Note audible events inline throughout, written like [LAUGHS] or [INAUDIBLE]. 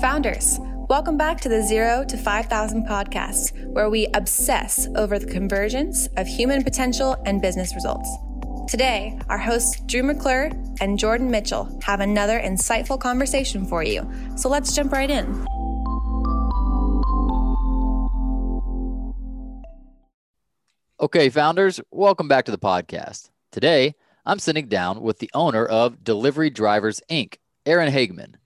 Founders, welcome back to the Zero to 5,000 podcast, where we obsess over the convergence of human potential and business results. Today, our hosts Drew McClure and Jordan Mitchell have another insightful conversation for you. So let's jump right in. Okay, founders, welcome back to the podcast. Today, I'm sitting down with the owner of Delivery Drivers Inc., Aaron Hageman.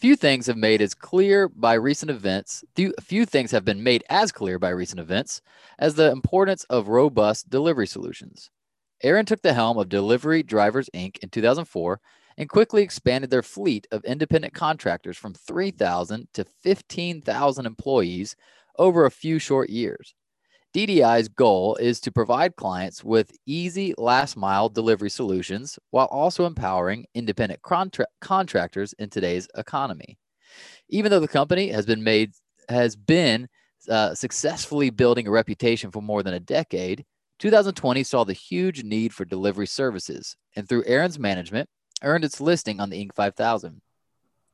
Few things have made as clear by recent events. Few, few things have been made as clear by recent events as the importance of robust delivery solutions. Aaron took the helm of Delivery Drivers Inc. in 2004 and quickly expanded their fleet of independent contractors from 3,000 to 15,000 employees over a few short years. DDI's goal is to provide clients with easy last mile delivery solutions while also empowering independent contra- contractors in today's economy. Even though the company has been made has been uh, successfully building a reputation for more than a decade, 2020 saw the huge need for delivery services, and through Aaron's management, earned its listing on the Inc. 5000.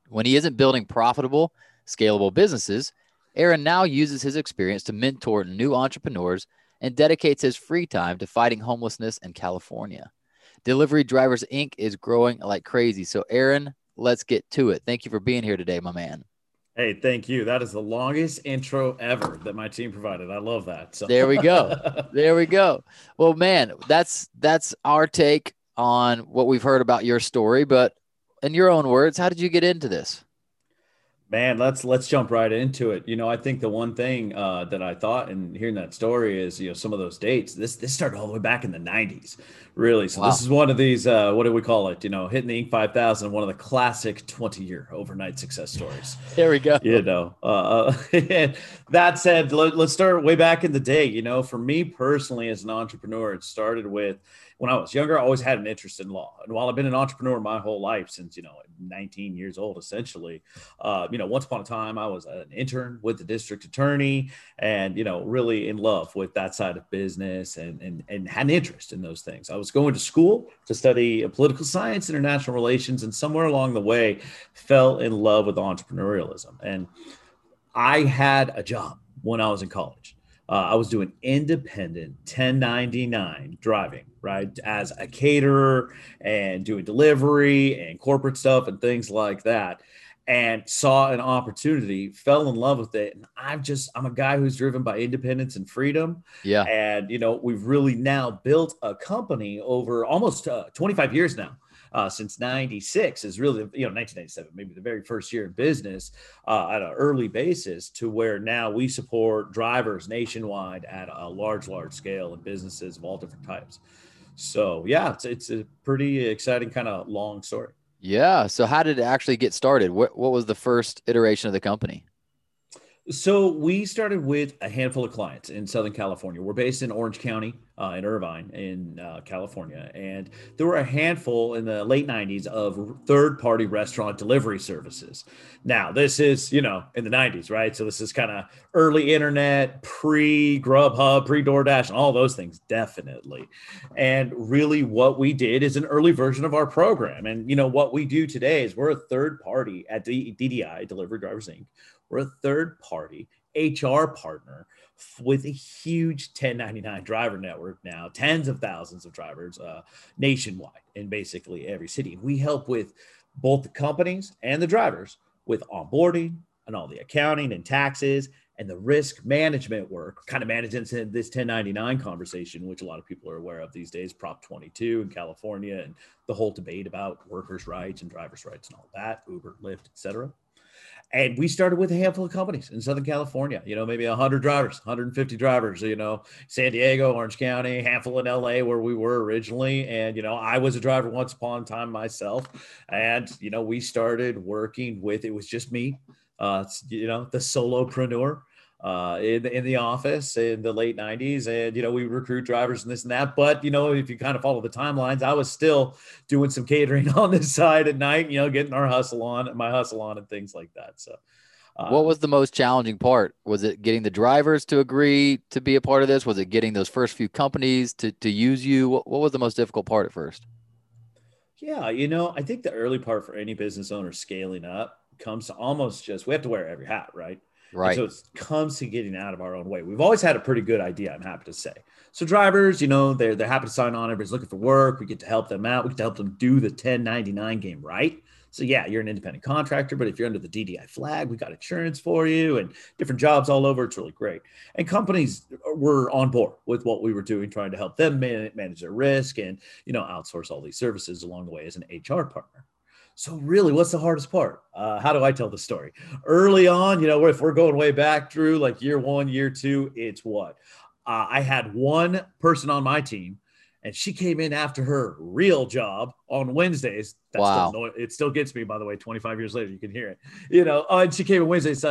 When he isn't building profitable, scalable businesses, Aaron now uses his experience to mentor new entrepreneurs and dedicates his free time to fighting homelessness in California. Delivery Drivers Inc. is growing like crazy. So, Aaron, let's get to it. Thank you for being here today, my man. Hey, thank you. That is the longest intro ever that my team provided. I love that. So. There we go. [LAUGHS] there we go. Well, man, that's that's our take on what we've heard about your story. But in your own words, how did you get into this? Man, let's let's jump right into it. You know, I think the one thing uh, that I thought in hearing that story is, you know, some of those dates. This this started all the way back in the '90s, really. So wow. this is one of these. Uh, what do we call it? You know, hitting the Inc. 5000, one of the classic 20-year overnight success stories. There we go. [LAUGHS] You know, uh, [LAUGHS] that said, let, let's start way back in the day. You know, for me personally, as an entrepreneur, it started with when I was younger, I always had an interest in law. And while I've been an entrepreneur my whole life since, you know, 19 years old, essentially, uh, you know, once upon a time, I was an intern with the district attorney and, you know, really in love with that side of business and, and, and had an interest in those things. I was going to school to study political science, international relations, and somewhere along the way fell in love with entrepreneurialism. And I had a job when I was in college uh, I was doing independent 1099 driving, right? As a caterer and doing delivery and corporate stuff and things like that. And saw an opportunity, fell in love with it. And I'm just, I'm a guy who's driven by independence and freedom. Yeah. And, you know, we've really now built a company over almost uh, 25 years now uh, since 96 is really, you know, 1997, maybe the very first year in business uh, at an early basis to where now we support drivers nationwide at a large, large scale and businesses of all different types. So yeah, it's, it's a pretty exciting kind of long story. Yeah. So how did it actually get started? What, what was the first iteration of the company? So we started with a handful of clients in Southern California. We're based in Orange County, uh, in Irvine, in uh, California, and there were a handful in the late '90s of third-party restaurant delivery services. Now, this is you know in the '90s, right? So this is kind of early internet, pre Grubhub, pre DoorDash, and all those things, definitely. And really, what we did is an early version of our program. And you know what we do today is we're a third party at the DDI, Delivery Drivers Inc we're a third party HR partner with a huge 1099 driver network now, tens of thousands of drivers uh, nationwide in basically every city. We help with both the companies and the drivers with onboarding and all the accounting and taxes and the risk management work, kind of managing this 1099 conversation, which a lot of people are aware of these days, Prop 22 in California, and the whole debate about workers' rights and drivers' rights and all that, Uber, Lyft, et cetera. And we started with a handful of companies in Southern California, you know, maybe 100 drivers, 150 drivers, you know, San Diego, Orange County, handful in LA where we were originally. And, you know, I was a driver once upon a time myself. And, you know, we started working with, it was just me, uh, you know, the solopreneur uh, in in the office in the late 90s and you know we recruit drivers and this and that. But you know if you kind of follow the timelines i was still doing some catering [LAUGHS] on this side at night you know getting our hustle on my hustle on and things like that. So uh, what was the most challenging part? Was it getting the drivers to agree to be a part of this? Was it getting those first few companies to, to use you? What, what was the most difficult part at first? Yeah you know i think the early part for any business owner scaling up comes to almost just we have to wear every hat, right? Right. And so it comes to getting out of our own way. We've always had a pretty good idea, I'm happy to say. So drivers, you know, they're they're happy to sign on. Everybody's looking for work. We get to help them out. We get to help them do the 1099 game right. So yeah, you're an independent contractor, but if you're under the DDI flag, we got insurance for you and different jobs all over. It's really great. And companies were on board with what we were doing, trying to help them manage their risk and you know outsource all these services along the way as an HR partner. So really, what's the hardest part? Uh, how do I tell the story? Early on, you know, if we're going way back Drew, like year one, year two, it's what uh, I had one person on my team and she came in after her real job on Wednesdays. That's wow. Still, it still gets me, by the way, 25 years later, you can hear it, you know, uh, and she came in Wednesdays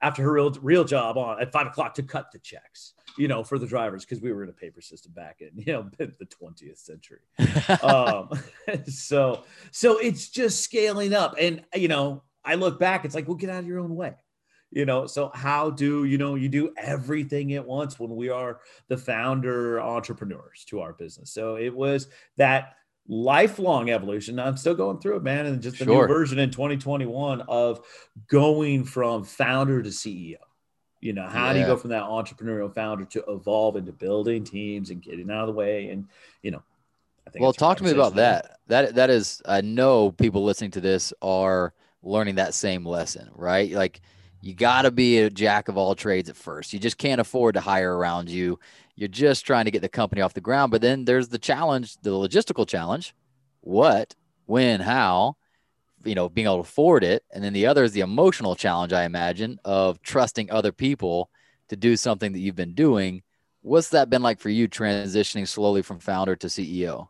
after her real, real job on at five o'clock to cut the checks, you know, for the drivers. Cause we were in a paper system back in, [LAUGHS] you know, the 20th century. [LAUGHS] um, [LAUGHS] so, so it's just scaling up and, you know, I look back, it's like, well, get out of your own way you know so how do you know you do everything at once when we are the founder entrepreneurs to our business so it was that lifelong evolution i'm still going through it man and just the sure. new version in 2021 of going from founder to ceo you know how yeah. do you go from that entrepreneurial founder to evolve into building teams and getting out of the way and you know I think well talk to me about that that that is i know people listening to this are learning that same lesson right like you got to be a jack of all trades at first. You just can't afford to hire around you. You're just trying to get the company off the ground. But then there's the challenge, the logistical challenge. What, when, how, you know, being able to afford it. And then the other is the emotional challenge, I imagine, of trusting other people to do something that you've been doing. What's that been like for you transitioning slowly from founder to CEO?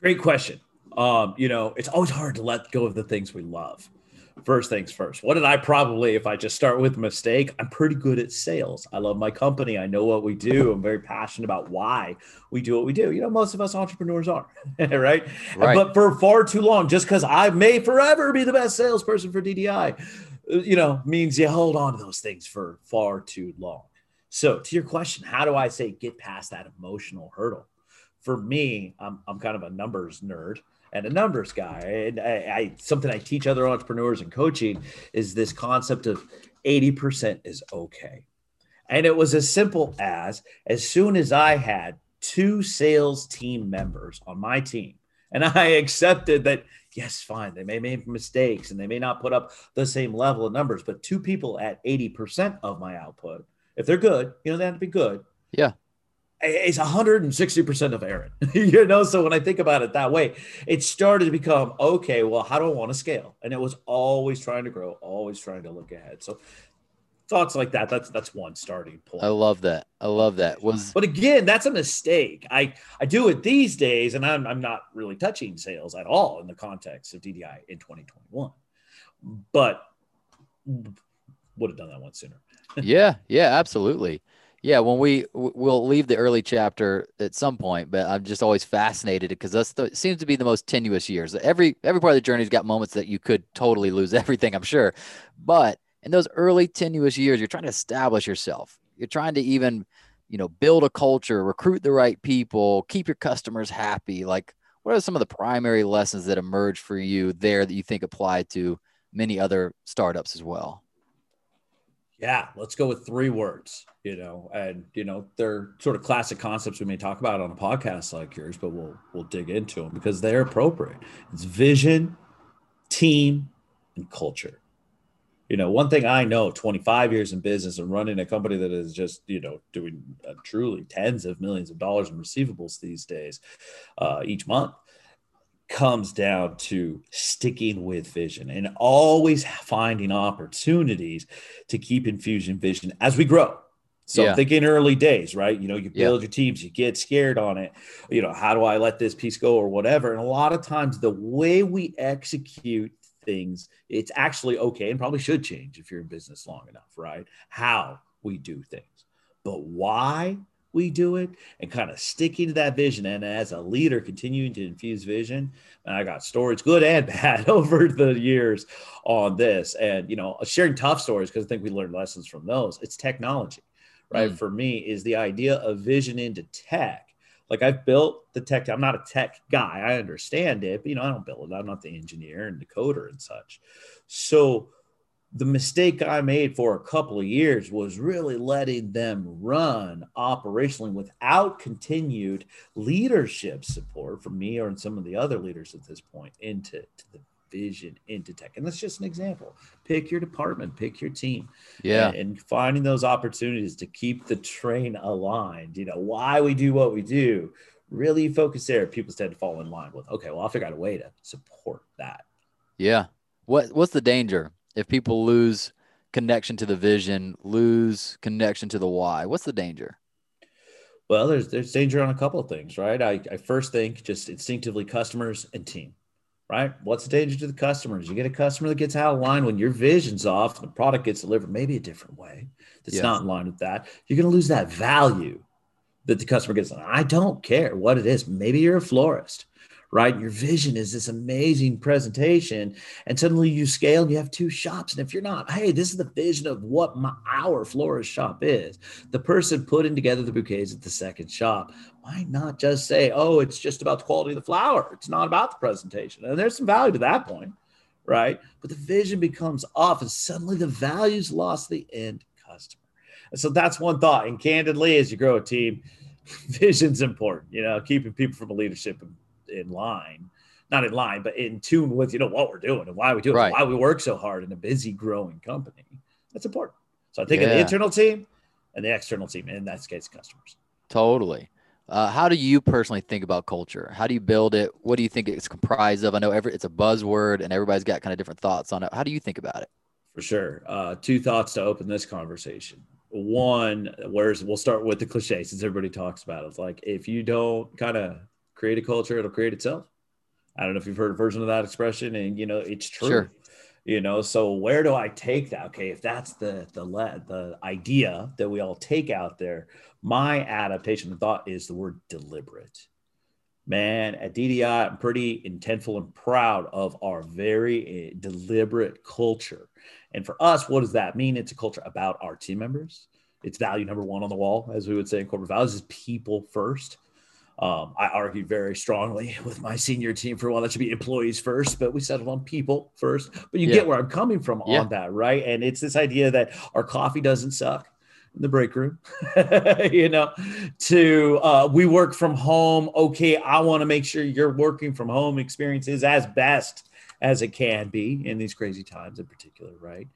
Great question. Um, you know, it's always hard to let go of the things we love first things first. What did I probably, if I just start with mistake, I'm pretty good at sales. I love my company. I know what we do. I'm very passionate about why we do what we do. You know, most of us entrepreneurs are, [LAUGHS] right? right? But for far too long, just because I may forever be the best salesperson for DDI, uh, you know, means you hold on to those things for far too long. So, to your question, how do I say get past that emotional hurdle? For me, I'm, I'm kind of a numbers nerd and a numbers guy. And I, I, something I teach other entrepreneurs and coaching is this concept of 80% is okay. And it was as simple as as soon as I had two sales team members on my team, and I [LAUGHS] accepted that, yes, fine, they may make mistakes and they may not put up the same level of numbers, but two people at 80% of my output, if they're good, you know, they have to be good. Yeah it's 160% of Aaron, [LAUGHS] you know? So when I think about it that way, it started to become, okay, well, how do I want to scale? And it was always trying to grow, always trying to look ahead. So thoughts like that, that's, that's one starting point. I love that. I love that was, but again, that's a mistake. I, I do it these days and I'm, I'm not really touching sales at all in the context of DDI in 2021, but would have done that one sooner. [LAUGHS] yeah. Yeah, absolutely. Yeah, when we we'll leave the early chapter at some point, but I'm just always fascinated because that's the, seems to be the most tenuous years. Every every part of the journey's got moments that you could totally lose [LAUGHS] everything, I'm sure, but in those early tenuous years, you're trying to establish yourself. You're trying to even, you know, build a culture, recruit the right people, keep your customers happy. Like, what are some of the primary lessons that emerge for you there that you think apply to many other startups as well? Yeah, let's go with three words, you know, and you know, they're sort of classic concepts we may talk about on a podcast like yours, but we'll we'll dig into them because they're appropriate. It's vision, team, and culture. You know, one thing I know 25 years in business and running a company that is just, you know, doing uh, truly tens of millions of dollars in receivables these days, uh, each month comes down to sticking with vision and always finding opportunities to keep infusion vision as we grow. So yeah. thinking early days, right? You know, you build yeah. your teams, you get scared on it. You know, how do I let this piece go or whatever? And a lot of times the way we execute things, it's actually okay and probably should change if you're in business long enough, right? How we do things. But why we do it and kind of sticking to that vision. And as a leader, continuing to infuse vision. And I got stories, good and [LAUGHS] bad, over the years on this. And, you know, sharing tough stories because I think we learned lessons from those. It's technology, right? Mm. For me, is the idea of vision into tech Like I've built the tech. I'm not a tech guy. I understand it, but you know, I don't build it. I'm not the engineer and the coder and such. So the mistake I made for a couple of years was really letting them run operationally without continued leadership support from me or some of the other leaders at this point into the vision into tech. And that's just an example. Pick your department, pick your team. Yeah. And, and, finding those opportunities to keep the train aligned, you know, why we do what we do, really focus there. People tend to fall in line with, okay, well, I'll figure out a way to support that. Yeah. What what's the danger if people lose connection to the vision, lose connection to the why? What's the danger? Well, there's there's danger on a couple of things, right? I, I first think just instinctively customers and team right? What's the danger to the customers? You get a customer that gets out of line when your vision's off and the product gets delivered maybe a different way that's yes. not in line with that. You're going to lose that value that the customer gets. I don't care what it is. Maybe you're a florist right? Your vision is this amazing presentation, and suddenly you scale and you have two shops. And if you're not, hey, this is the vision of what my our florist shop is. The person putting together the bouquets at the second shop might not just say, oh, it's just about the quality of the flower. It's not about the presentation. And there's some value to that point, right? But the vision becomes off, and suddenly the value's lost the end customer. And so that's one thought. And candidly, as you grow a team, [LAUGHS] vision's important, you know, keeping people from a leadership in line, not in line, but in tune with you know what we're doing and why we do it, right. why we work so hard in a busy growing company. That's important. So I think yeah. of the internal team and the external team, and in that case, customers. Totally. Uh, how do you personally think about culture? How do you build it? What do you think it's comprised of? I know every it's a buzzword, and everybody's got kind of different thoughts on it. How do you think about it? For sure. Uh, two thoughts to open this conversation. One, where's we'll start with the cliche since everybody talks about it. It's like if you don't kind of create a culture, it'll create itself. I don't know if you've heard a version of that expression, and you know it's true. Sure. You know, so where do I take that? Okay, if that's the the the idea that we all take out there, my adaptation of thought is the word deliberate. Man, at DDI, I'm pretty intentful and proud of our very uh, deliberate culture. And for us, what does that mean? It's a culture about our team members. It's value number one on the wall, as we would say in corporate values, is people first. Um, I argued very strongly [LAUGHS] with my senior team for a while that should be employees first, but we settled on people first. But you yeah. get where I'm coming from yeah. on that, right? And it's this idea that our coffee doesn't suck in the break room, [LAUGHS] you know, to uh, we work from home. Okay, I want to make sure your working from home experience is as best as it can be in these crazy times, in particular, right?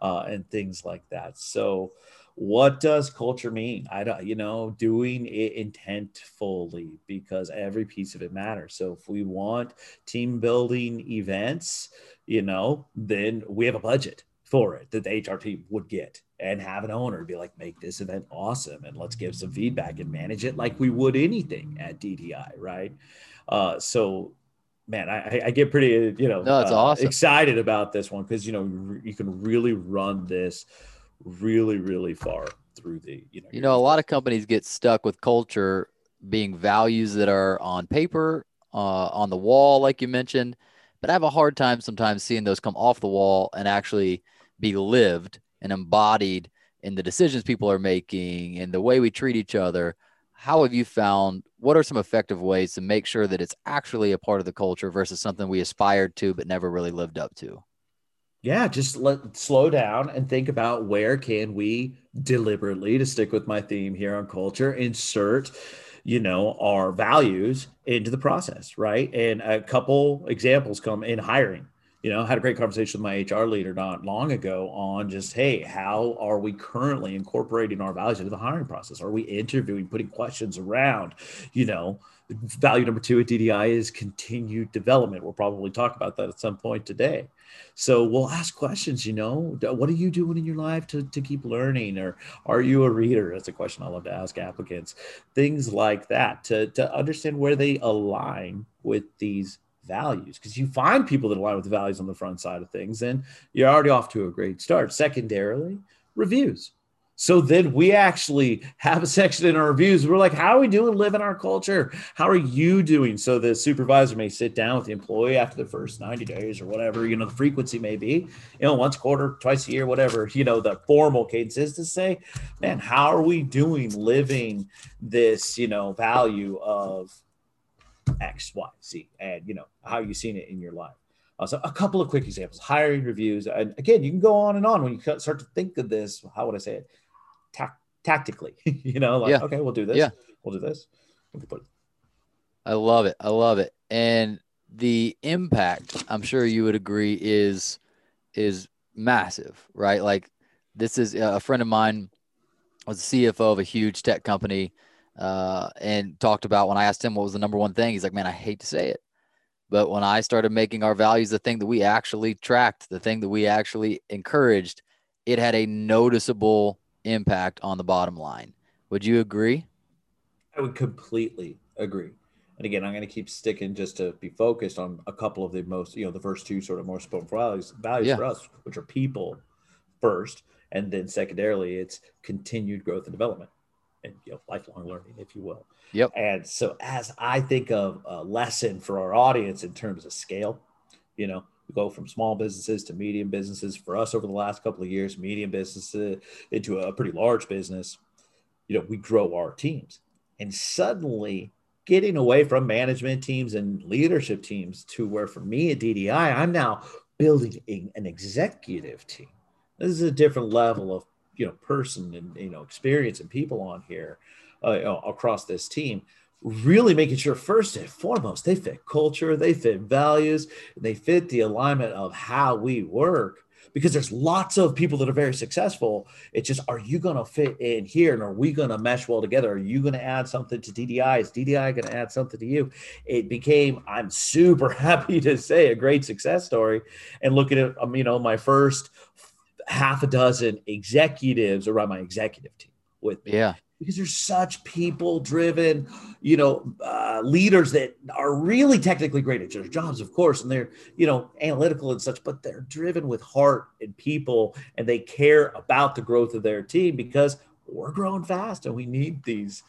Uh, and things like that. So, what does culture mean? I don't you know doing it intentfully because every piece of it matters. So if we want team building events you know then we have a budget for it that the hr team would get and have an owner be like make this event awesome and let's give some feedback and manage it like we would anything at ddi right? Uh, so man, I, I, get pretty, you know, no, uh, awesome. excited about this one because you know you can really run this really, really far through the, you know, you know, a lot of companies get stuck with culture being values that are on paper, uh, on the wall, like you mentioned. But I have a hard time sometimes seeing those come off the wall and actually be lived and embodied in the decisions people are making and the way we treat each other. How have you found what are some effective ways to make sure that it's actually a part of the culture versus something we aspired to but never really lived up to? Yeah just let slow down and think about where can we deliberately to stick with my theme here on culture insert you know our values into the process right? And a couple examples come in hiring. You know had a great conversation with my hr leader not long ago on just hey how are we currently incorporating our values into the hiring process? Are we interviewing putting questions around you know value number two at ddi is continued development we'll probably talk about that at some point today so we'll ask questions, you know, what are you doing in your life to, to keep learning? Or are you a reader? That's a question I love to ask applicants. Things like that to, to understand where they align with these values. Because you find people that align with the values on the front side of things, then you're already off to a great start. Secondarily, reviews. So then we actually have a section in our reviews. We're like, how are we doing living our culture? How are you doing? So the supervisor may sit down with the employee after the first 90 days or whatever, you know, the frequency may be, you know, once a quarter, twice a year, whatever, you know, the formal cadence is to say, man, how are we doing living this, you know, value of X, Y, Z, and, you know, how you seeing it in your life? Uh, so a couple of quick examples, hiring reviews. And again, you can go on and on when you start to think of this. How would I say it? Ta- tactically, [LAUGHS] you know, like, yeah. okay, we'll do this. Yeah. We'll do this. We'll I love it. I love it. And the impact, I'm sure you would agree, is is massive, right? Like this is a friend of mine was the CFO of a huge tech company uh, and talked about when I asked him what was the number one thing, he's like, man, I hate to say it. But when I started making our values the thing that we actually tracked, the thing that we actually encouraged, it had a noticeable impact on the bottom line. Would you agree? I would completely agree. And again, I'm going to keep sticking just to be focused on a couple of the most, you know, the first two sort of most important values, values yeah. for us, which are people first, and then secondarily, it's continued growth and development and you know, lifelong learning, if you will. Yep. And so, as I think of a lesson for our audience in terms of scale, you know, we go from small businesses to medium businesses. For us, over the last couple of years, medium businesses into a pretty large business. You know, we grow our teams, and suddenly getting away from management teams and leadership teams to where, for me at DDI, I'm now building a, an executive team. This is a different level of you know person and you know experience and people on here uh, you know, across this team really making sure first and foremost they fit culture they fit values and they fit the alignment of how we work. Because there's lots of people that are very successful. It's just are you going to fit in here and are we going to mesh well together? Are you going to add something to ddi is ddi going to add something to you? It became i'm super [LAUGHS] happy to say a great success story. And looking at um, you know my first half a dozen executives around my executive team with me. Yeah. Because there's such people driven, you know, uh, leaders that are really technically great at their jobs, of course, and they're, you know, analytical and such, but they're driven with heart and people and they care about the growth of their team because we're growing fast and we need these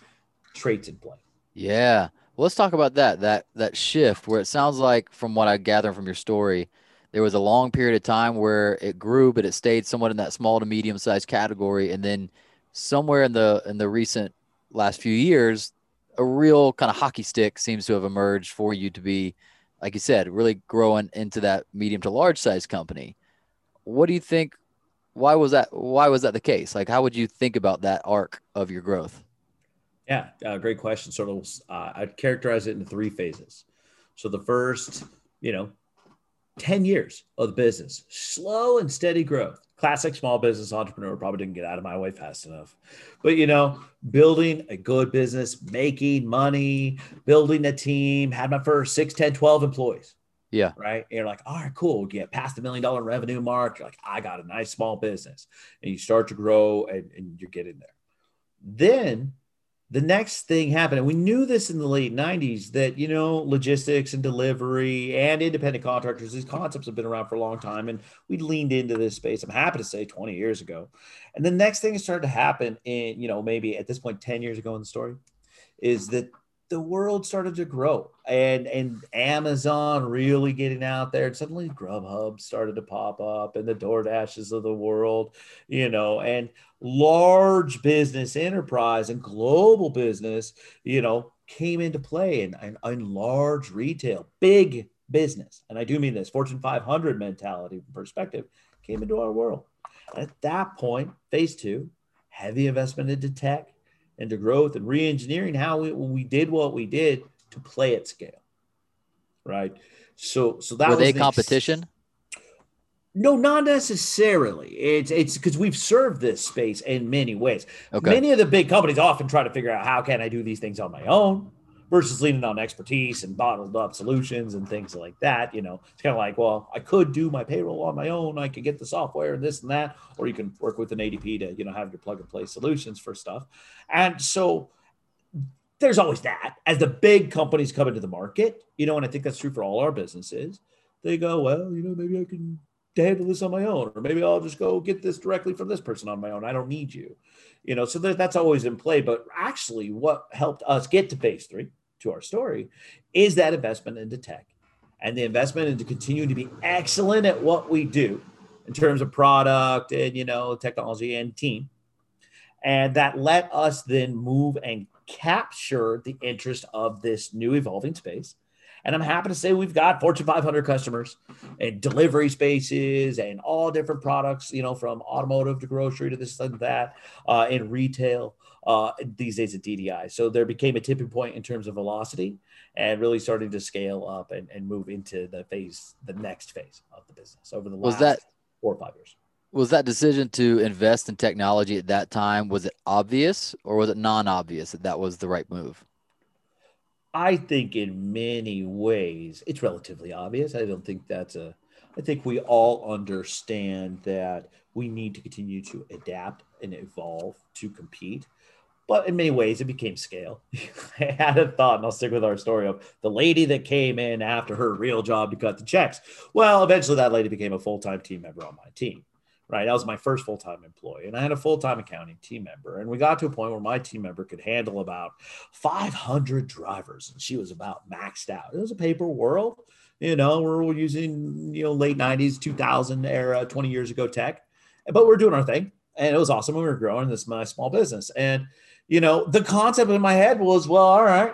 traits in play. Yeah. Well, let's talk about that, that, that shift where it sounds like from what I gather from your story, there was a long period of time where it grew, but it stayed somewhat in that small to medium sized category. And then somewhere in the in the recent last few years, a real kind of hockey stick seems to have emerged for you to be, like you said, really growing into that medium to large size company. What do you think? Why was that? Why was that the case? Like, how would you think about that arc of your growth? Yeah, uh, great question. Sort of, uh, I'd characterize it in three phases. So the first, you know, 10 years of the business, slow and steady growth. Classic small business entrepreneur probably didn't get out of my way fast enough. But, you know, building a good business, making money, building a team, had my first 6, 10, 12 employees. Yeah. Right. And you're like, all right, cool. Get past the million dollar revenue mark. You're like, I got a nice small business. And you start to grow and, and you're getting there. Then the next thing happened, and we knew this in the late 90s that, you know, logistics and delivery and independent contractors, these concepts have been around for a long time. And we leaned into this space, I'm happy to say 20 years ago. And the next thing that started to happen in, you know, maybe at this point, 10 years ago in the story, is that the world started to grow and and Amazon really getting out there and suddenly Grubhub started to pop up and the DoorDashes of the world, you know, and large business enterprise and global business, you know, came into play and, and, large retail, big business. And I do mean this Fortune 500 mentality perspective came into our world. And at that point, phase two, heavy investment into tech, into growth and re-engineering how we, we did what we did to play at scale. Right. So so that were was they the competition? No, not necessarily. It's it's because we've served this space in many ways. Okay. Many of the big companies often try to figure out how can I do these things on my own versus leaning on expertise and bottled up solutions and things like that. You know, it's kind of like, well, I could do my payroll on my own. I could get the software and this and that, or you can work with an ADP to, you know, have your plug and play solutions for stuff. And so there's always that as the big companies come into the market, you know, and I think that's true for all our businesses. They go, well, you know, maybe I can handle this on my own, or maybe I'll just go get this directly from this person on my own. I don't need you. You know, so that's always in play. But actually, what helped us get to phase three, to our story, is that investment into tech and the investment into continuing to be excellent at what we do in terms of product and you know technology and team. And that let us then move and capture the interest of this new evolving space. And i'm happy to say we've got fortune 500 customers and delivery spaces and all different products you know from automotive to grocery to this and that uh, in retail uh, these days at ddi so there became a tipping point in terms of velocity and really starting to scale up and, and move into the phase the next phase of the business over the was last that four or five years. Was that decision to invest in technology at that time was it obvious or was it non-obvious that that was the right move? I think in many ways it's relatively obvious. I don't think that's a i think we all understand that we need to continue to adapt and evolve to compete but in many ways it became scale [LAUGHS] i had a thought and i'll stick with our story of the lady that came in after her real job to cut the checks well eventually that lady became a full-time team member on my team right? That was my first full time employee. And I had a full time accounting team member. And we got to a point where my team member could handle about 500 drivers. And she was about maxed out. It was a paper world. You know, we're using, you know, late 90s, 2000 era, 20 years ago tech, but we're doing our thing. And it was awesome. We were growing this my small business. And, you know, the concept in my head was, well, all right,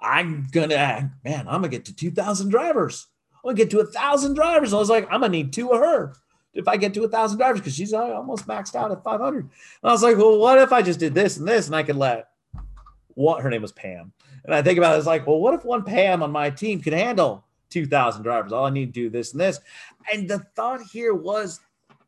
I'm gonna, man, I'm gonna get to 2,000 drivers. I'm gonna get to a thousand drivers. I was like, I'm gonna need two of her if I get to a thousand drivers because she's uh, almost maxed out at 500. And I was like, well, what if I just did this and this and I could let what her name was Pam. And I think about it, it's like, well, what if one Pam on my team could handle 2,000 drivers? All I need to do this and this. And the thought here was,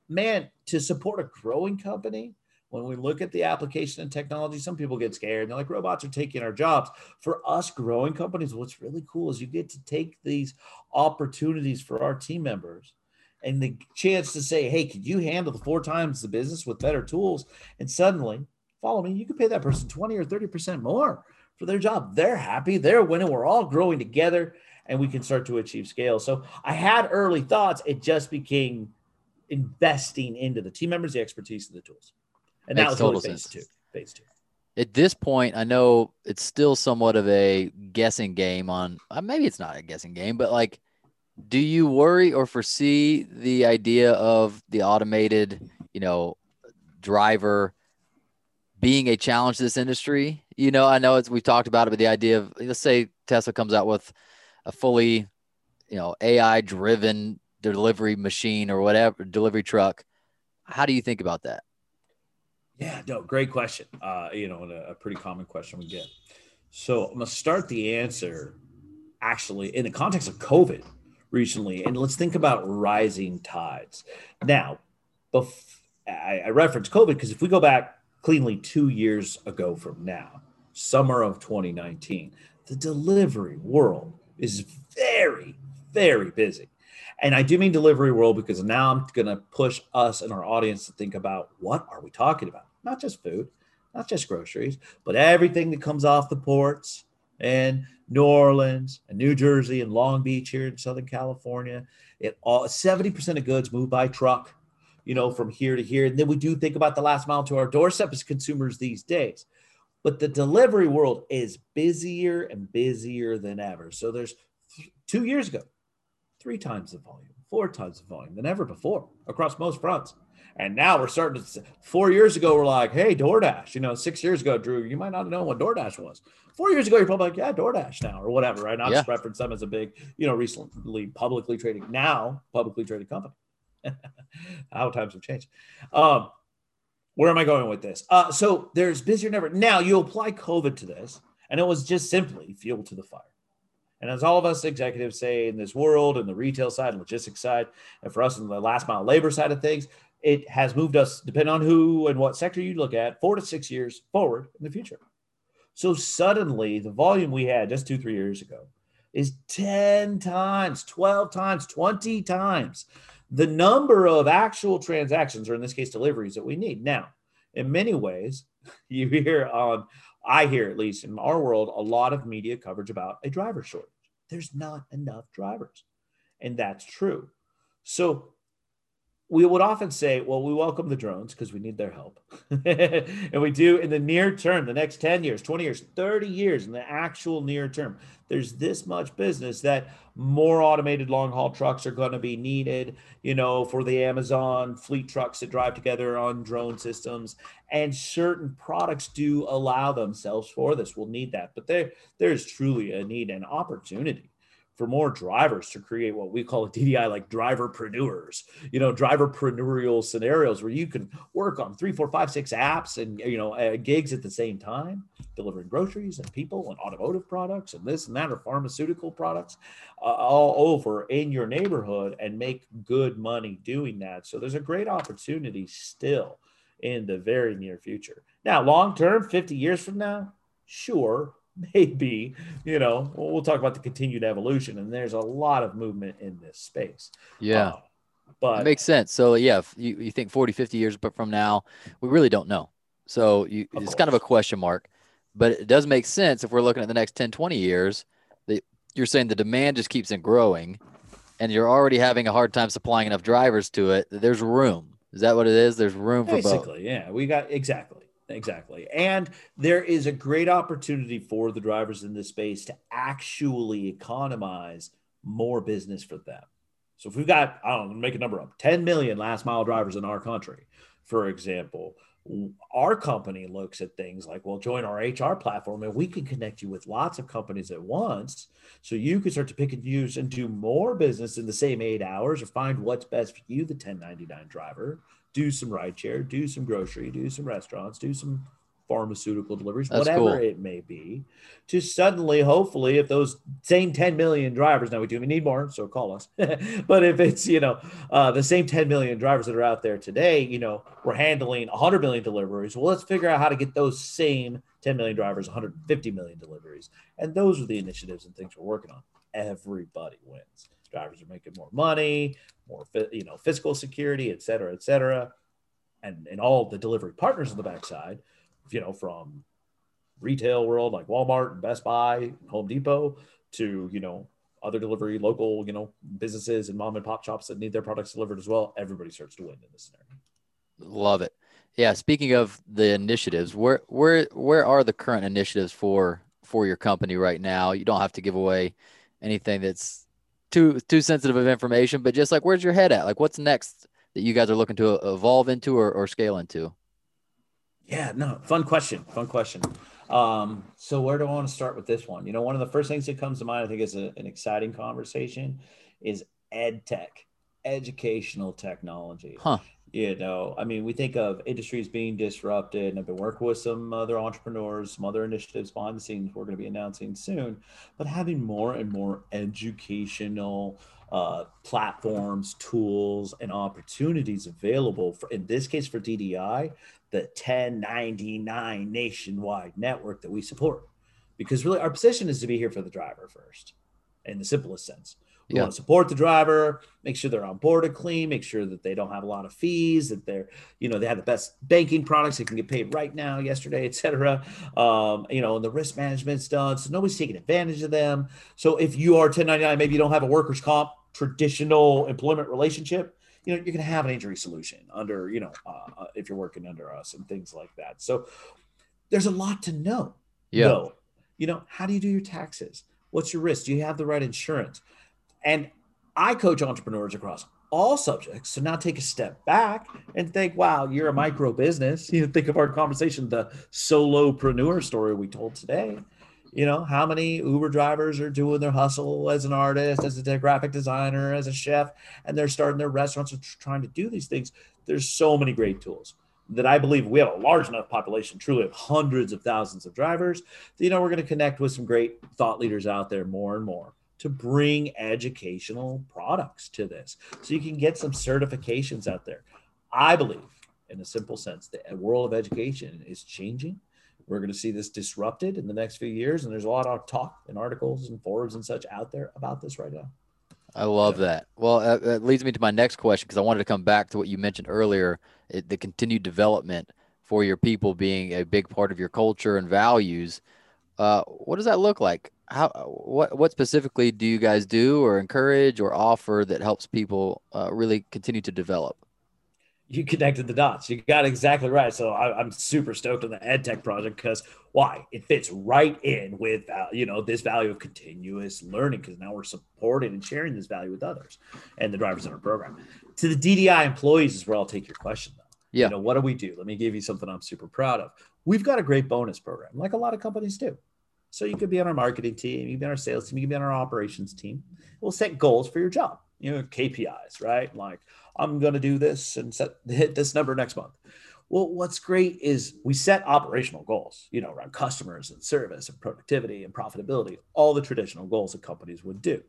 man, to support a growing company, when we look at the application and technology, some people get scared. They're like, robots are taking our jobs. For us growing companies, what's really cool is you get to take these opportunities for our team members and the chance to say, hey, could you handle the four times the business with better tools? And suddenly, follow me, you can pay that person 20 or 30% more for their job. They're happy, they're winning, we're all growing together, and we can start to achieve scale. So I had early thoughts, it just became investing into the team members, the expertise, and the tools. And Makes that was really phase sense. two. Phase two. At this point, I know it's still somewhat of a guessing game on uh, maybe it's not a guessing game, but like do you worry or foresee the idea of the automated, you know, driver being a challenge to this industry? You know, I know it's we've talked about it, but the idea of let's say Tesla comes out with a fully, you know, AI driven delivery machine or whatever delivery truck. How do you think about that? Yeah, no, great question. Uh, you know, a, a pretty common question we get. So I'm gonna start the answer actually in the context of COVID recently. And let's think about rising tides. Now, bef- I, I reference COVID because if we go back cleanly two years ago from now, summer of 2019, the delivery world is very, very busy. And I do mean delivery world because now I'm going to push us and our audience to think about what are we talking about? Not just food, not just groceries, but everything that comes off the ports and New Orleans and New Jersey and Long Beach here in Southern California. It all 70% of goods move by truck, you know, from here to here. And then we do think about the last mile to our doorstep as consumers these days. But the delivery world is busier and busier than ever. So there's th- two years ago, three times the volume, four times the volume than ever before across most fronts. And now we're starting to, four years ago, we're like, hey, DoorDash. You know, six years ago, Drew, you might not have known what DoorDash was. Four years ago, you're probably like, yeah, DoorDash now or whatever, right? Not yeah. just reference them as a big, you know, recently publicly traded, now publicly traded company. [LAUGHS] How times have changed. Um, where am I going with this? Uh, so there's busier never. Now you apply COVID to this, and it was just simply fuel to the fire. And as all of us executives say in this world, and the retail side, logistics side, and for us in the last mile labor side of things, it has moved us, depending on who and what sector you look at, four to six years forward in the future. So suddenly, the volume we had just two, three years ago is 10 times, 12 times, 20 times the number of actual transactions, or in this case, deliveries that we need. Now, in many ways, [LAUGHS] you hear on, I hear at least in our world, a lot of media coverage about a driver shortage. There's not enough drivers. And that's true. So we would often say, well, we welcome the drones because we need their help. [LAUGHS] and we do in the near term, the next 10 years, 20 years, 30 years, in the actual near term, there's this much business that more automated long haul trucks are going to be needed, you know, for the Amazon fleet trucks that drive together on drone systems. And certain products do allow themselves for this. We'll need that. But there, there's truly a need and opportunity for more drivers to create what we call a DDI like driverpreneurs, you know, driverpreneurial scenarios where you can work on three, four, five, six apps and, you know, uh, gigs at the same time, delivering groceries and people and automotive products and this and that or pharmaceutical products uh, all over in your neighborhood and make good money doing that. So there's a great opportunity still in the very near future. Now, long term, 50 years from now, sure, [LAUGHS] maybe you know we'll talk about the continued evolution and there's a lot of movement in this space. Yeah. Uh, but it makes sense. So yeah you, you think 40 50 years but from now we really don't know. So you, it's course. kind of a question mark but it does make sense if we're looking at the next 10 20 years that you're saying the demand just keeps on growing and you're already having a hard time supplying enough drivers to it there's room. Is that what it is? There's room for basically both. yeah we got exactly Exactly. And there is a great opportunity for the drivers in this space to actually economize more business for them. So if we've got, I don't know, make a number up, 10 million last mile drivers in our country, for example, our company looks at things like, well, join our HR platform and we can connect you with lots of companies at once. So you can start to pick and use and do more business in the same eight hours or find what's best for you, the 1099 driver, do some rideshare, do some grocery, do some restaurants, do some pharmaceutical deliveries, That's whatever cool. it may be, to suddenly, hopefully, if those same 10 million drivers, now we do we need more, so call us. [LAUGHS] but if it's, you know, uh, the same 10 million drivers that are out there today, you know, we're handling 100 million deliveries. Well, let's figure out how to get those same 10 million drivers 150 million deliveries. And those are the initiatives and things we're working on. Everybody wins. Drivers are making more money, more you know fiscal security, et cetera, et cetera, and and all the delivery partners on the backside, you know, from retail world like Walmart and Best Buy, Home Depot, to you know other delivery local you know businesses and mom and pop shops that need their products delivered as well. Everybody starts to win in this scenario. Love it. Yeah. Speaking of the initiatives, where where where are the current initiatives for for your company right now? You don't have to give away anything that's too too sensitive of information, but just like where's your head at? Like what's next that you guys are looking to evolve into or, or scale into? Yeah, no, fun question. Fun question. Um, so where do I want to start with this one? You know, one of the first things that comes to mind, I think, is a, an exciting conversation, is ed tech, educational technology. Huh you know i mean we think of industries being disrupted and i've been working with some other entrepreneurs some other initiatives behind the scenes we're going to be announcing soon but having more and more educational uh, platforms tools and opportunities available for in this case for ddi the 1099 nationwide network that we support. Because really our position is to be here for the driver first in the simplest sense we yeah. want to support the driver, make sure they're on board and clean, make sure that they don't have a lot of fees, that they're, you know, they have the best banking products, they can get paid right now, yesterday, etc. Um, you know, and the risk management's done, so nobody's taking advantage of them. So if you are 1099, maybe you don't have a workers' comp traditional employment relationship, you know, you're going to have an injury solution under, you know, uh, uh, if you're working under us and things like that. So there's a lot to know. Yeah. Know. You know, how do you do your taxes? What's your risk? Do you have the right insurance? And I coach entrepreneurs across all subjects. So now take a step back and think, wow, you're a micro business. [LAUGHS] You know, think of our conversation, the solopreneur story we told today. You know, how many Uber drivers are doing their hustle as an artist, as a graphic designer, as a chef, and they're starting their restaurants and trying to do these things. There's so many great tools that I believe we have a large enough population, truly of hundreds of thousands of drivers, that, you know, we're going to connect with some great thought leaders out there more and more to bring educational products to this so you can get some certifications out there. I believe, in a simple sense, the world of education is changing. We're going to see this disrupted in the next few years, and there's a lot of talk and articles and forums and such out there about this right now. I love yeah. that. Well, that leads me to my next question because I wanted to come back to what you mentioned earlier it, the continued development for your people being a big part of your culture and values. Uh, what does that look like? How what what specifically do you guys do or encourage or offer that helps people uh, really continue to develop? you connected the dots. You got exactly right. So I, am super stoked on the EdTech project because why? It fits right in with uh, you know this value of continuous learning because now we're supporting and sharing this value with others and the drivers in our program. To the DDI employees is where I'll take your question though. Yeah. You know what do we do? Let me give you something I'm super proud of. We've got a great bonus program, like a lot of companies do. So you could be on our marketing team, you can be on our sales team, you can be on our operations team. We'll set goals for your job, you know, KPIs, right? Like I'm going to do this and set hit this number next month. Well, what's great is we set operational goals, you know, around customers and service and productivity and profitability, all the traditional goals that companies would do.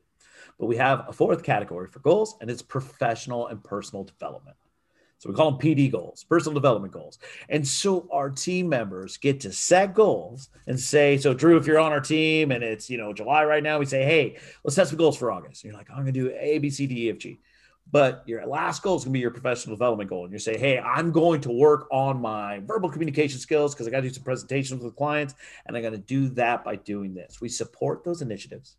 But we have a fourth category for goals, and it's professional and personal development. So we call them PD goals, personal development goals. And so our team members get to set goals and say, so Drew, if you're on our team and it's, you know, July right now, we say, hey, let's set some goals for August. And you're like, I'm going to do A, B, C, D, E, F, G. But your last goal is going to be your professional development goal. And you say, hey, I'm going to work on my verbal communication skills because I got to do some presentations with clients. And I'm going to do that by doing this. We support those initiatives.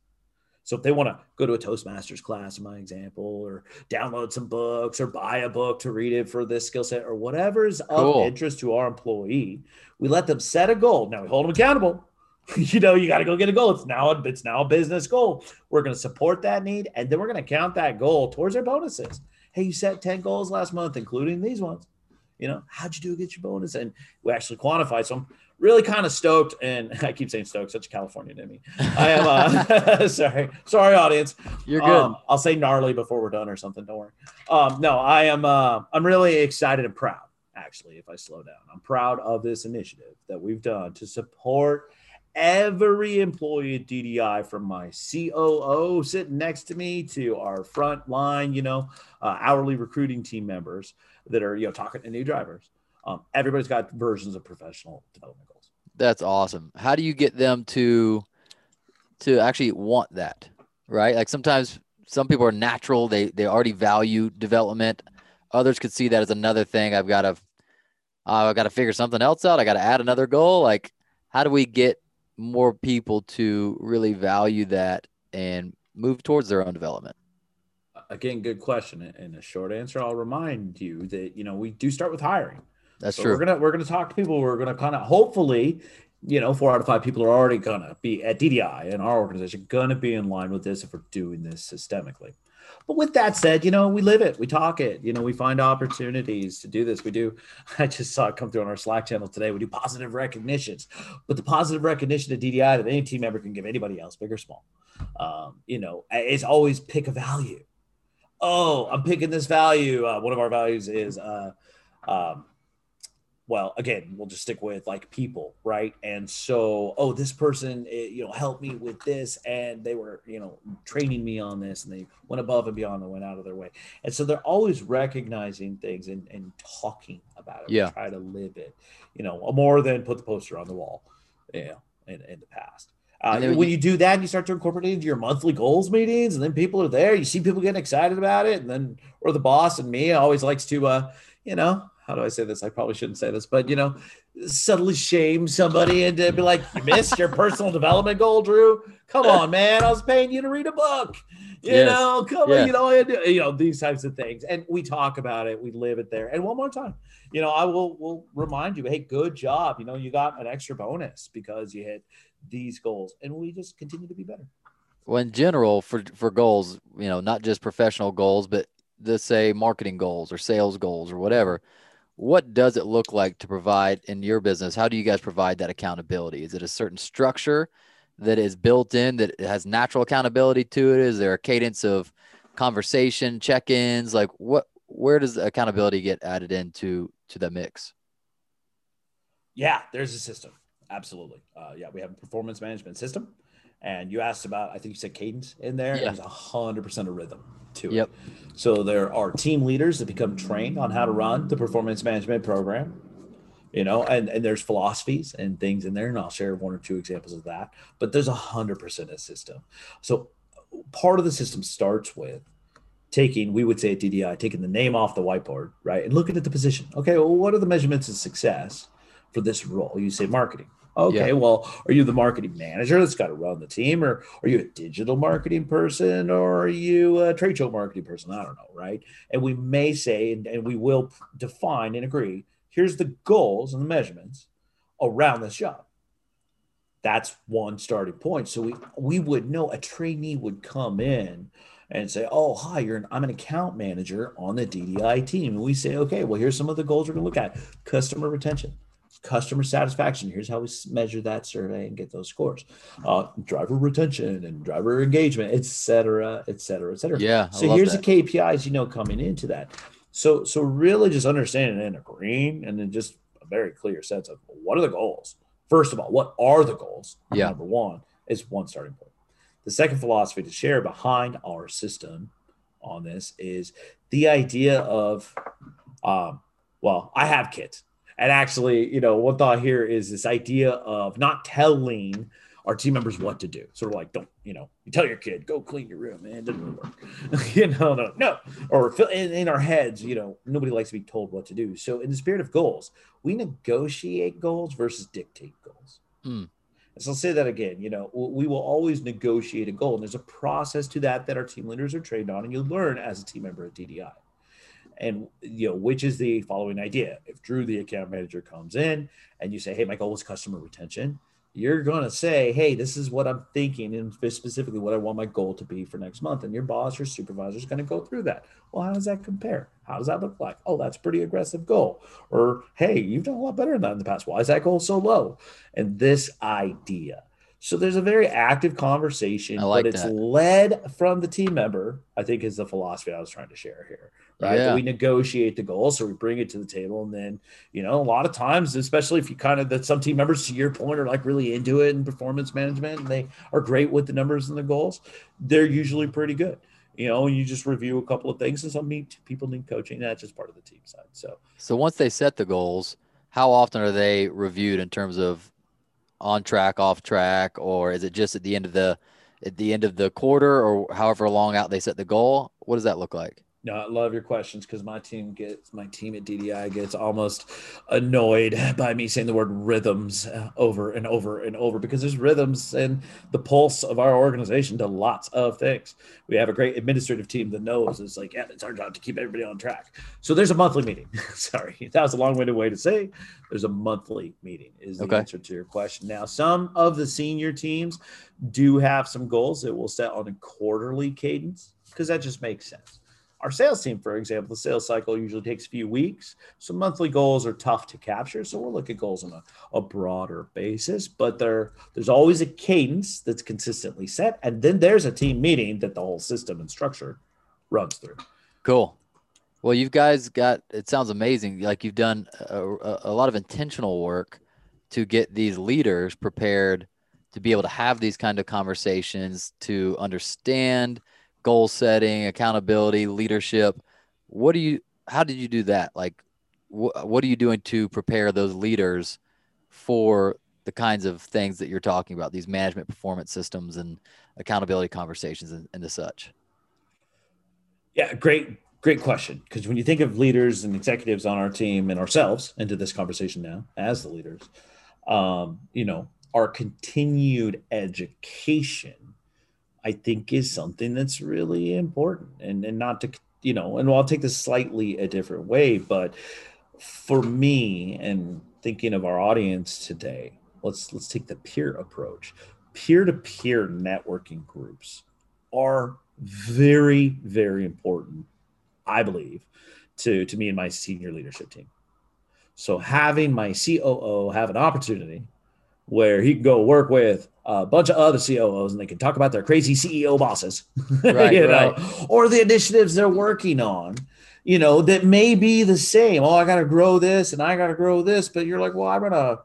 So if they want to go to a Toastmasters class, in my example, or download some books or buy a book to read it for this skill set or whatever is cool. of interest to our employee, we let them set a goal. Now we hold them accountable. [LAUGHS] you know, you got to go get a goal. It's now a, it's now a business goal. We're going to support that need, and then we're going to count that goal towards their bonuses. Hey, you set ten goals last month, including these ones. You know, how'd you do get your bonus? And we actually quantify. So I'm really kind of stoked. And [LAUGHS] I keep saying stoked, such a California to me. I am uh, [LAUGHS] sorry, sorry, audience. You're good. Um, I'll say gnarly before we're done or something. Don't worry. Um, no, I am. Uh, I'm really excited and proud. Actually, if I slow down, I'm proud of this initiative that we've done to support every employee at DDI from my COO sitting next to me to our front line, you know, uh, hourly recruiting team members that are, you know, talking to new drivers. Um, everybody's got versions of professional development goals. That's awesome. How do you get them to to actually want that? Right? Like sometimes some people are natural, they they already value development. Others could see that as another thing. I've got to uh, I've got to figure something else out. I got to add another goal. Like, how do we get more people to really value that and move towards their own development? Again, good question. And a short answer, I'll remind you that you know we do start with hiring. That's so true. We're gonna we're gonna talk to people. We're gonna kind of hopefully, you know, four out of five people are already gonna be at DDI and our organization gonna be in line with this if we're doing this systemically. But with that said, you know, we live it, we talk it, you know, we find opportunities to do this. We do, [LAUGHS] I just saw it come through on our Slack channel today. We do positive recognitions, but the positive recognition to DDI that any team member can give anybody else, big or small, um, you know, it's always pick a value. Oh, I'm picking this value. Uh, one of our values is uh, um, well again we'll just stick with like people right? And so oh this person eh, you know helped me with this and they were you know training me on this and they went above and beyond and went out of their way. And so they're always recognizing things and, and talking about it. Yeah. try to live it you know more than put the poster on the wall you know in, in the past uh, when you, you do that, you start to incorporate it into your monthly goals meetings, and then people are there. You see people getting excited about it, and then or the boss and me always likes to, uh, you know, how do I say this? I probably shouldn't say this, but you know, subtly shame somebody and to be like, you missed your personal development goal, Drew. Come on, man. I was paying you to read a book. You yes. know, come on, you know, and, you know, these types of things. And we talk about it, we live it there. And one more time, you know, I will will remind you, hey, good job. You know, you got an extra bonus because you hit these goals. And we just continue to be better. Well, in general, for for goals, you know, not just professional goals, but let's say marketing goals or sales goals or whatever what does it look like to provide in your business? How do you guys provide that accountability? Is it a certain structure that is built in that has natural accountability to it? Is there a cadence of conversation, check-ins? Like what where does accountability get added into to the mix? Yeah, there's a system. Absolutely. Uh, yeah, we have a performance management system. And you asked about, I think you said cadence in there. Yeah. There's a hundred percent of rhythm to yep. it. So there are team leaders that become trained on how to run the performance management program. You know, and, and there's philosophies and things in there, and I'll share one or two examples of that. But there's a hundred percent a system. So part of the system starts with taking, we would say at DDI, taking the name off the whiteboard, right? And looking at the position. Okay, well, what are the measurements of success for this role? You say marketing. Okay, Yeah. well, are you the marketing manager that's got to run the team, or are you a digital marketing person, or are you a trade show marketing person? I don't know, right? And we may say, and, and we will define and agree here's the goals and the measurements around this job. That's one starting point. So we we would know a trainee would come in and say, "Oh, hi, you're an, I'm an account manager on the DDI team." And we say, "Okay, well, here's some of the goals we're going to look at: customer retention, customer satisfaction. Here's how we measure that survey and get those scores: uh, driver retention and driver engagement, et cetera, et cetera, et cetera." Yeah. I So here's that. the KPIs, you know, coming into that. So so really just understanding and agreeing, and then just a very clear sense of what are the goals. First of all, what are the goals? Yeah. Number one is one starting point. The second philosophy to share behind our system on this is the idea of, um, well, I have kids, and actually, you know, one thought here is this idea of not telling our team members what to do. Sort of like, don't, you know, you tell your kid, go clean your room, man. It doesn't really work. [LAUGHS] you know, no, no. Or in, in our heads, you know, nobody likes to be told what to do. So, in the spirit of goals, we negotiate goals versus dictate goals. Hmm. So I'll say that again. You know, we will always negotiate a goal, and there's a process to that that our team leaders are trained on, and you learn as a team member at DDI. And you know, which is the following idea: if Drew, the account manager, comes in and you say, "Hey, my goal is customer retention," you're going to say, "Hey, this is what I'm thinking, and specifically what I want my goal to be for next month." And your boss or supervisor is going to go through that. Well, how does that compare? How does that look like? Oh, that's a pretty aggressive goal. Or, hey, you've done a lot better than that in the past. Why is that goal so low? And this idea. So there's a very active conversation, like but it's that. led from the team member. I think is the philosophy I was trying to share here. Right? Yeah. we negotiate the goal, so we bring it to the table, and then you know, a lot of times, especially if you kind of that some team members, to your point, are like really into it in performance management, and they are great with the numbers and the goals. They're usually pretty good. You know, you just review a couple of things, and some people need coaching. That's just part of the team side. So So once they set the goals, how often are they reviewed in terms of on track, off track, or is it just at the end of the at the end of the quarter or however long out they set the goal? What does that look like? No, I love your questions because my team gets my team at DDI gets almost annoyed [LAUGHS] by me saying the word rhythms uh, over and over and over because there's rhythms and the pulse of our organization to lots of things. We have a great administrative team that knows it's like, yeah, it's our job to keep everybody on track. So there's a monthly meeting. [LAUGHS] Sorry, that was a long-winded way to say there's a monthly meeting is the Okay. answer to your question. Now, some of the senior teams do have some goals that will set on a quarterly cadence because that just makes sense. Our sales team, for example, the sales cycle usually takes a few weeks. So monthly goals are tough to capture. So we'll look at goals on a, a broader basis, but there, there's always a cadence that's consistently set. And then there's a team meeting that the whole system and structure runs through. Cool. Well, you guys got it sounds amazing. Like you've done a, a, a lot of intentional work to get these leaders prepared to be able to have these kind of conversations, to understand goal setting, accountability, leadership. What do you how did you do that? Like wh- what are you doing to prepare those leaders for the kinds of things that you're talking about, these management performance systems and accountability conversations and, and the such? Yeah, great, great question. Because when you think of leaders and executives on our team and ourselves into this conversation now as the leaders, um, you know, our continued education, I think, is something that's really important. And and not to, you know, and I'll take this slightly a different way, but for me and thinking of our audience today, let's let's take the peer approach. Peer-to-peer networking groups are very, very important, I believe, to, to me and my senior leadership team. So having my COO have an opportunity where he can go work with a bunch of other COOs and they can talk about their crazy CEO bosses, [LAUGHS] Right, you know, or the initiatives they're working on, you know, that may be the same. Oh, I got to grow this and I got to grow this, but you're like, well, I run a,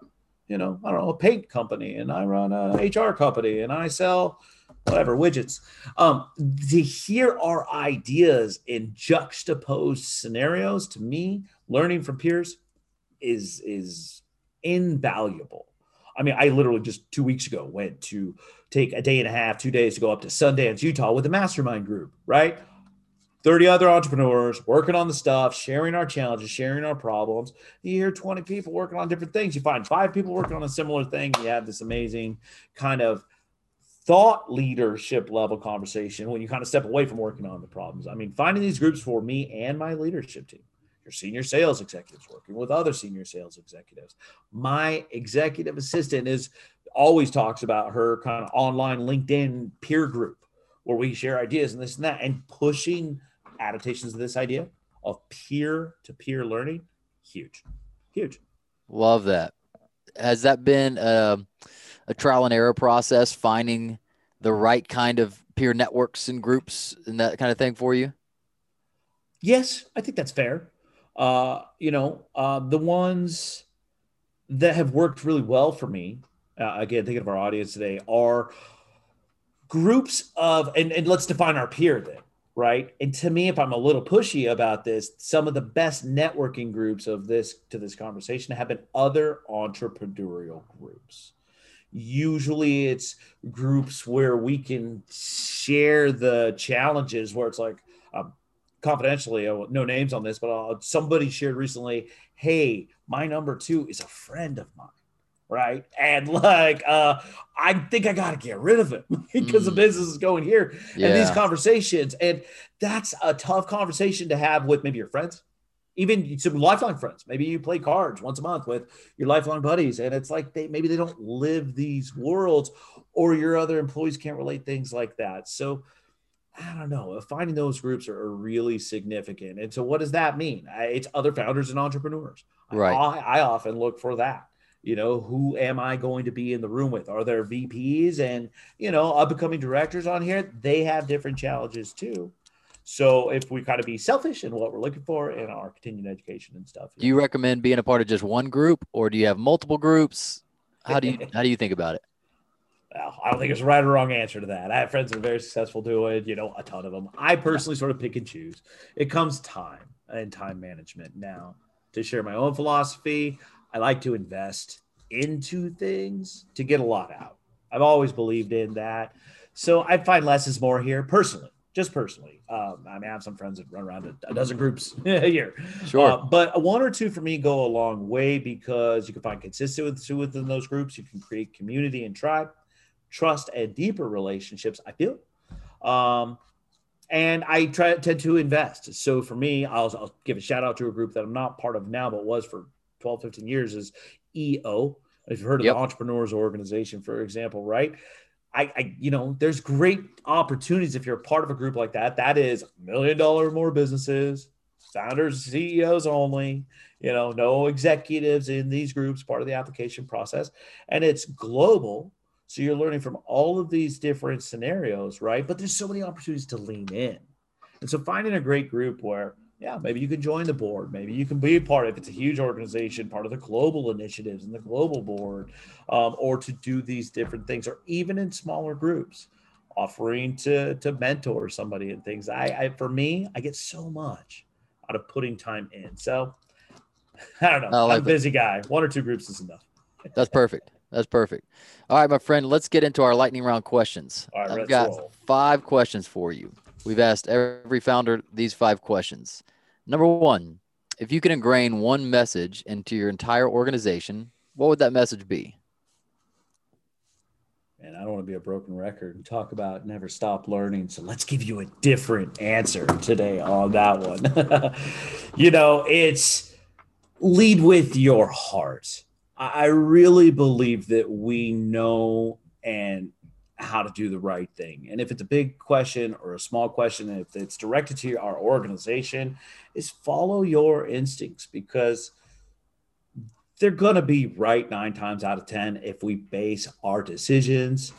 you know, I don't know, a paint company and I run a HR company and I sell whatever widgets. Um, to hear our ideas in juxtaposed scenarios, to me, learning from peers is is invaluable. I mean, I literally just two weeks ago went to take a day and a half, two days to go up to Sundance, Utah with the mastermind group, right? 30 other entrepreneurs working on the stuff, sharing our challenges, sharing our problems. You hear 20 people working on different things. You find five people working on a similar thing. You have this amazing kind of thought leadership level conversation when you kind of step away from working on the problems. I mean, finding these groups for me and my leadership team, your senior sales executives working with other senior sales executives. My executive assistant is always talks about her kind of online LinkedIn peer group where we share ideas and this and that and pushing adaptations of this idea of peer to peer learning. Huge, huge. Love that. Has that been a, a trial and error process finding the right kind of peer networks and groups and that kind of thing for you? Yes, I think that's fair. Uh, you know, uh, the ones that have worked really well for me, uh, again, thinking of our audience today, are groups of, and, and let's define our peer then, right? And to me, if I'm a little pushy about this, some of the best networking groups of this to this conversation have been other entrepreneurial groups. Usually it's groups where we can share the challenges where it's like, confidentially, no names on this, but uh, somebody shared recently, hey, my number two is a friend of mine right? And like, uh, I think I got to get rid of him [LAUGHS] because mm. the business is going here. Yeah. And these conversations, and that's a tough conversation to have with maybe your friends, even some lifelong friends. Maybe you play cards once a month with your lifelong buddies, and it's like they maybe they don't live these worlds, or your other employees can't relate things like that. So. I don't know. Uh, finding those groups are, really significant. And so, what does that mean? It's other founders and entrepreneurs. Right. I, I often look for that you know who am i going to be in the room with are there vps and you know up and coming directors on here they have different challenges too so if we kind of be selfish in what we're looking for in our continuing education and stuff do you recommend being a part of just one group or do you have multiple groups how do you [LAUGHS] how do you think about it I don't think there's a right or wrong answer to that. I have friends that are very successful doing, you know, a ton of them. I personally sort of pick and choose. It comes time and time management now to share my own philosophy. I like to invest into things to get a lot out. I've always believed in that. So I find less is more here personally, just personally. Um, I mean, I have some friends that run around a, a dozen groups [LAUGHS] a year. Sure. Uh, but one or two for me go a long way because you can find consistency within those groups. You can create community and tribe, trust, and deeper relationships, I feel. Um, and I try tend to invest. So for me, I'll, I'll give a shout out to a group that I'm not part of now, but was for 12, 15 years is EO. If you've heard of yep. the Entrepreneurs Organization, for example, right? I, I, you know, there's great opportunities if you're part of a group like that. That is million dollar more businesses, founders, CEOs only, you know, no executives in these groups, part of the application process. And it's global. So you're learning from all of these different scenarios, right? But there's so many opportunities to lean in. And so finding a great group where yeah, maybe you can join the board. Maybe you can be a part of it's a huge organization, part of the global initiatives and the global board, um, or to do these different things, or even in smaller groups, offering to to mentor somebody and things. I, I for me, I get so much out of putting time in. So [LAUGHS] I don't know. I am a busy guy. One or two groups is enough. That's perfect. That's perfect. All right, my friend, let's get into our lightning round questions. All right, I've got roll. five questions for you. We've asked every founder these five questions. Number one, if you could ingrain one message into your entire organization, what would that message be? And I don't want to be a broken record and talk about never stop learning. So let's give you a different answer today on that one. [LAUGHS] you know, it's lead with your heart. I really believe that we know and how to do the right thing. And if it's a big question or a small question, if it's directed to our organization, is follow your instincts because they're going to be right nine times out of 10 if we base our decisions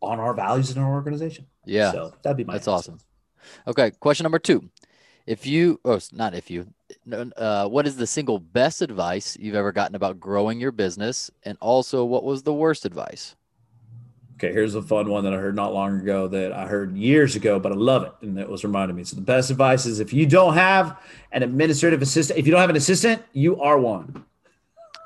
on our values in our organization. Yeah. So that'd be my That's answer. awesome. Okay. Question number two. If you, oh, not if you, uh, what is the single best advice you've ever gotten about growing your business? And also, what was the worst advice? Okay, here's a fun one that I heard not long ago that I heard years ago, but I love it. And it was reminding me. So the best advice is if you don't have an administrative assistant, if you don't have an assistant, you are one.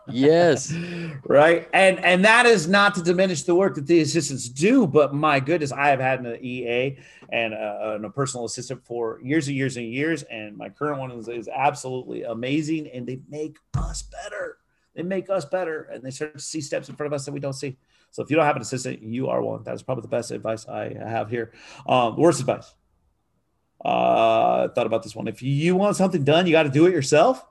Yes. [LAUGHS] right. And and that is not to diminish the work that the assistants do, but my goodness, I have had an EA and a, and a personal assistant for years and years and years, and my current one is, is absolutely amazing, and they make us better. They make us better, and they start to see steps in front of us that we don't see. So if you don't have an assistant, you are one. That's probably the best advice I have here. Um, worst advice. Uh, thought about this one. If you want something done, you got to do it yourself.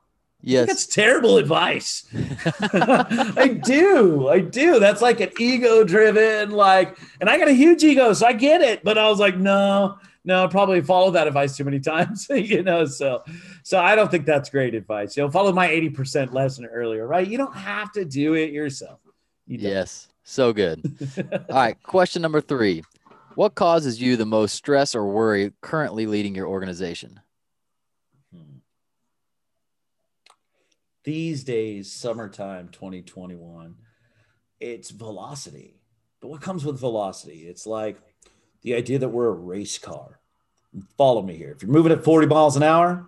Yes. That's terrible advice. [LAUGHS] [LAUGHS] I do. I do. That's like an ego driven, like, and I got a huge ego, so I get it. But I was like, no, no, I probably followed that advice too many [LAUGHS] times, you know. So, so I don't think that's great advice. You know, follow my 80% lesson earlier, right? You don't have to do it yourself. You. Yes. So good. All right. Question number three What causes you the most stress or worry currently leading your organization? These days, summertime 2021, it's velocity. But what comes with velocity? It's like the idea that we're a race car. Follow me here. If you're moving at 40 miles an hour,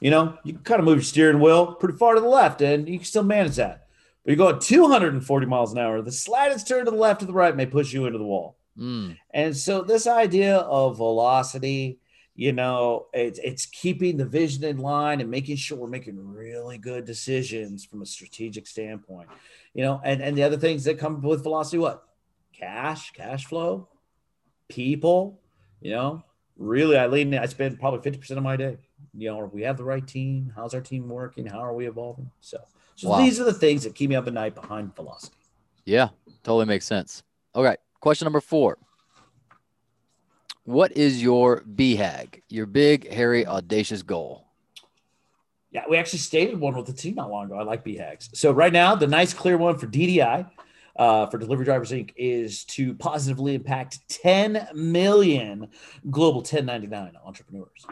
you know, you can kind of move your steering wheel pretty far to the left and you can still manage that. But you go at 240 miles an hour, the slightest turn to the left or the right may push you into the wall. Mm, And so this idea of velocity, you know, it's it's keeping the vision in line and making sure we're making really good decisions from a strategic standpoint. You know, and and the other things that come with velocity, what? Cash, cash flow, people, you know. Really, I lean I spend probably 50% of my day. You know, we have the right team. How's our team working? How are we evolving? So, so Wow. these are the things that keep me up at night behind velocity. yeah, totally makes sense. Okay. Question number four What is your BHAG, your big, hairy, audacious goal? Yeah, we actually stated one with the team not long ago. I like BHAGs. So right now, the nice clear one for DDI, uh, for Delivery Drivers Inc., is to positively impact 10 million global 1099 entrepreneurs.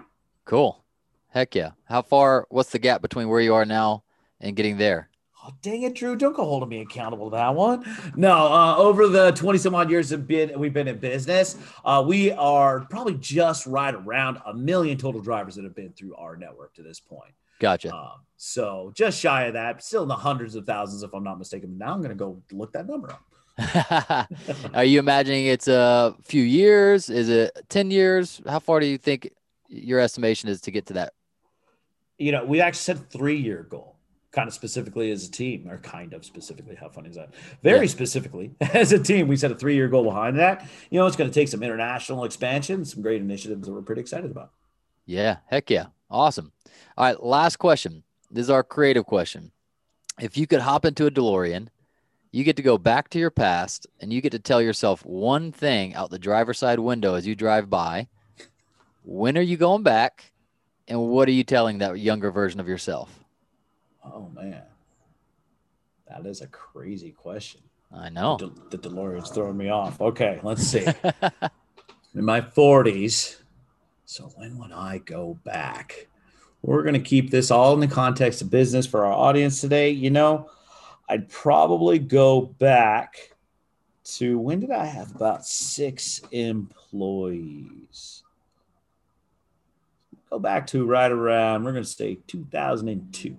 Cool. Heck yeah. How far, what's the gap between where you are now and getting there? Oh, dang it, Drew! Don't go holding me accountable to that one. No, uh, over the twenty some odd years have been we've been in business. Uh, we are probably just right around a million total drivers that have been through our network to this point. Gotcha. Um, so just shy of that, still in the hundreds of thousands, if I'm not mistaken. Now I'm going to go look that number up. [LAUGHS] Are you imagining it's a few years? Is it 10 years? How far do you think your estimation is to get to that? You know, we actually set a three year goal, kind of specifically as a team, or kind of specifically. How funny is that? Very Yeah. specifically [LAUGHS] as a team, we set a three year goal behind that. You know, it's going to take some international expansion, some great initiatives that we're pretty excited about. Yeah, heck yeah. Awesome. All right, last question. This is our creative question. If you could hop into a DeLorean, you get to go back to your past and you get to tell yourself one thing out the driver's side window as you drive by. When are you going back? And what are you telling that younger version of yourself? Oh, man. That is a crazy question. I know. De- the DeLorean's throwing me off. Okay, let's see. [LAUGHS] in my 40s. So when would I go back? We're going to keep this all in the context of business for our audience today. You know, I'd probably go back to when did I have about six employees? Go back to right around, we're going to say 2002.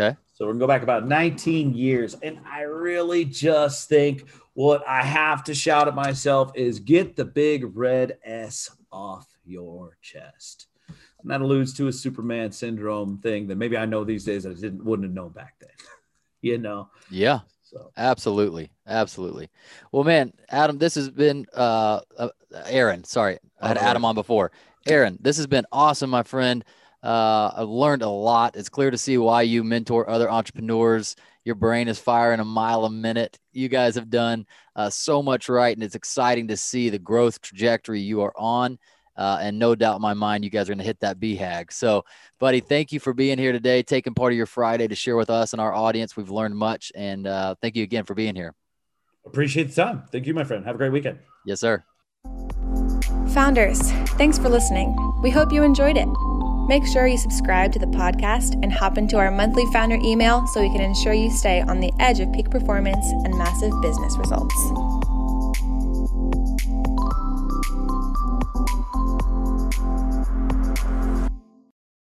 Okay. So we're gonna go back about 19 years. And I really just think what I have to shout at myself is get the big red S off your chest. And that alludes to a Superman syndrome thing that maybe I know these days that I didn't wouldn't have known back then. [LAUGHS] you know. Yeah. So Absolutely. Absolutely. Well, man, Adam, this has been uh, uh Aaron, sorry. I had Adam on before. Aaron, this has been awesome, my friend. Uh, I've learned a lot. It's clear to see why you mentor other entrepreneurs. Your brain is firing a mile a minute. You guys have done uh, so much right, and it's exciting to see the growth trajectory you are on. Uh, and no doubt in my mind, you guys are going to hit that BHAG. So, buddy, thank you for being here today, taking part of your Friday to share with us and our audience. We've learned much, and uh, thank you again for being here. appreciate the time. Thank you, my friend. Have a great weekend. Yes, sir. Founders, thanks for listening. We hope you enjoyed it. Make sure you subscribe to the podcast and hop into our monthly founder email so we can ensure you stay on the edge of peak performance and massive business results.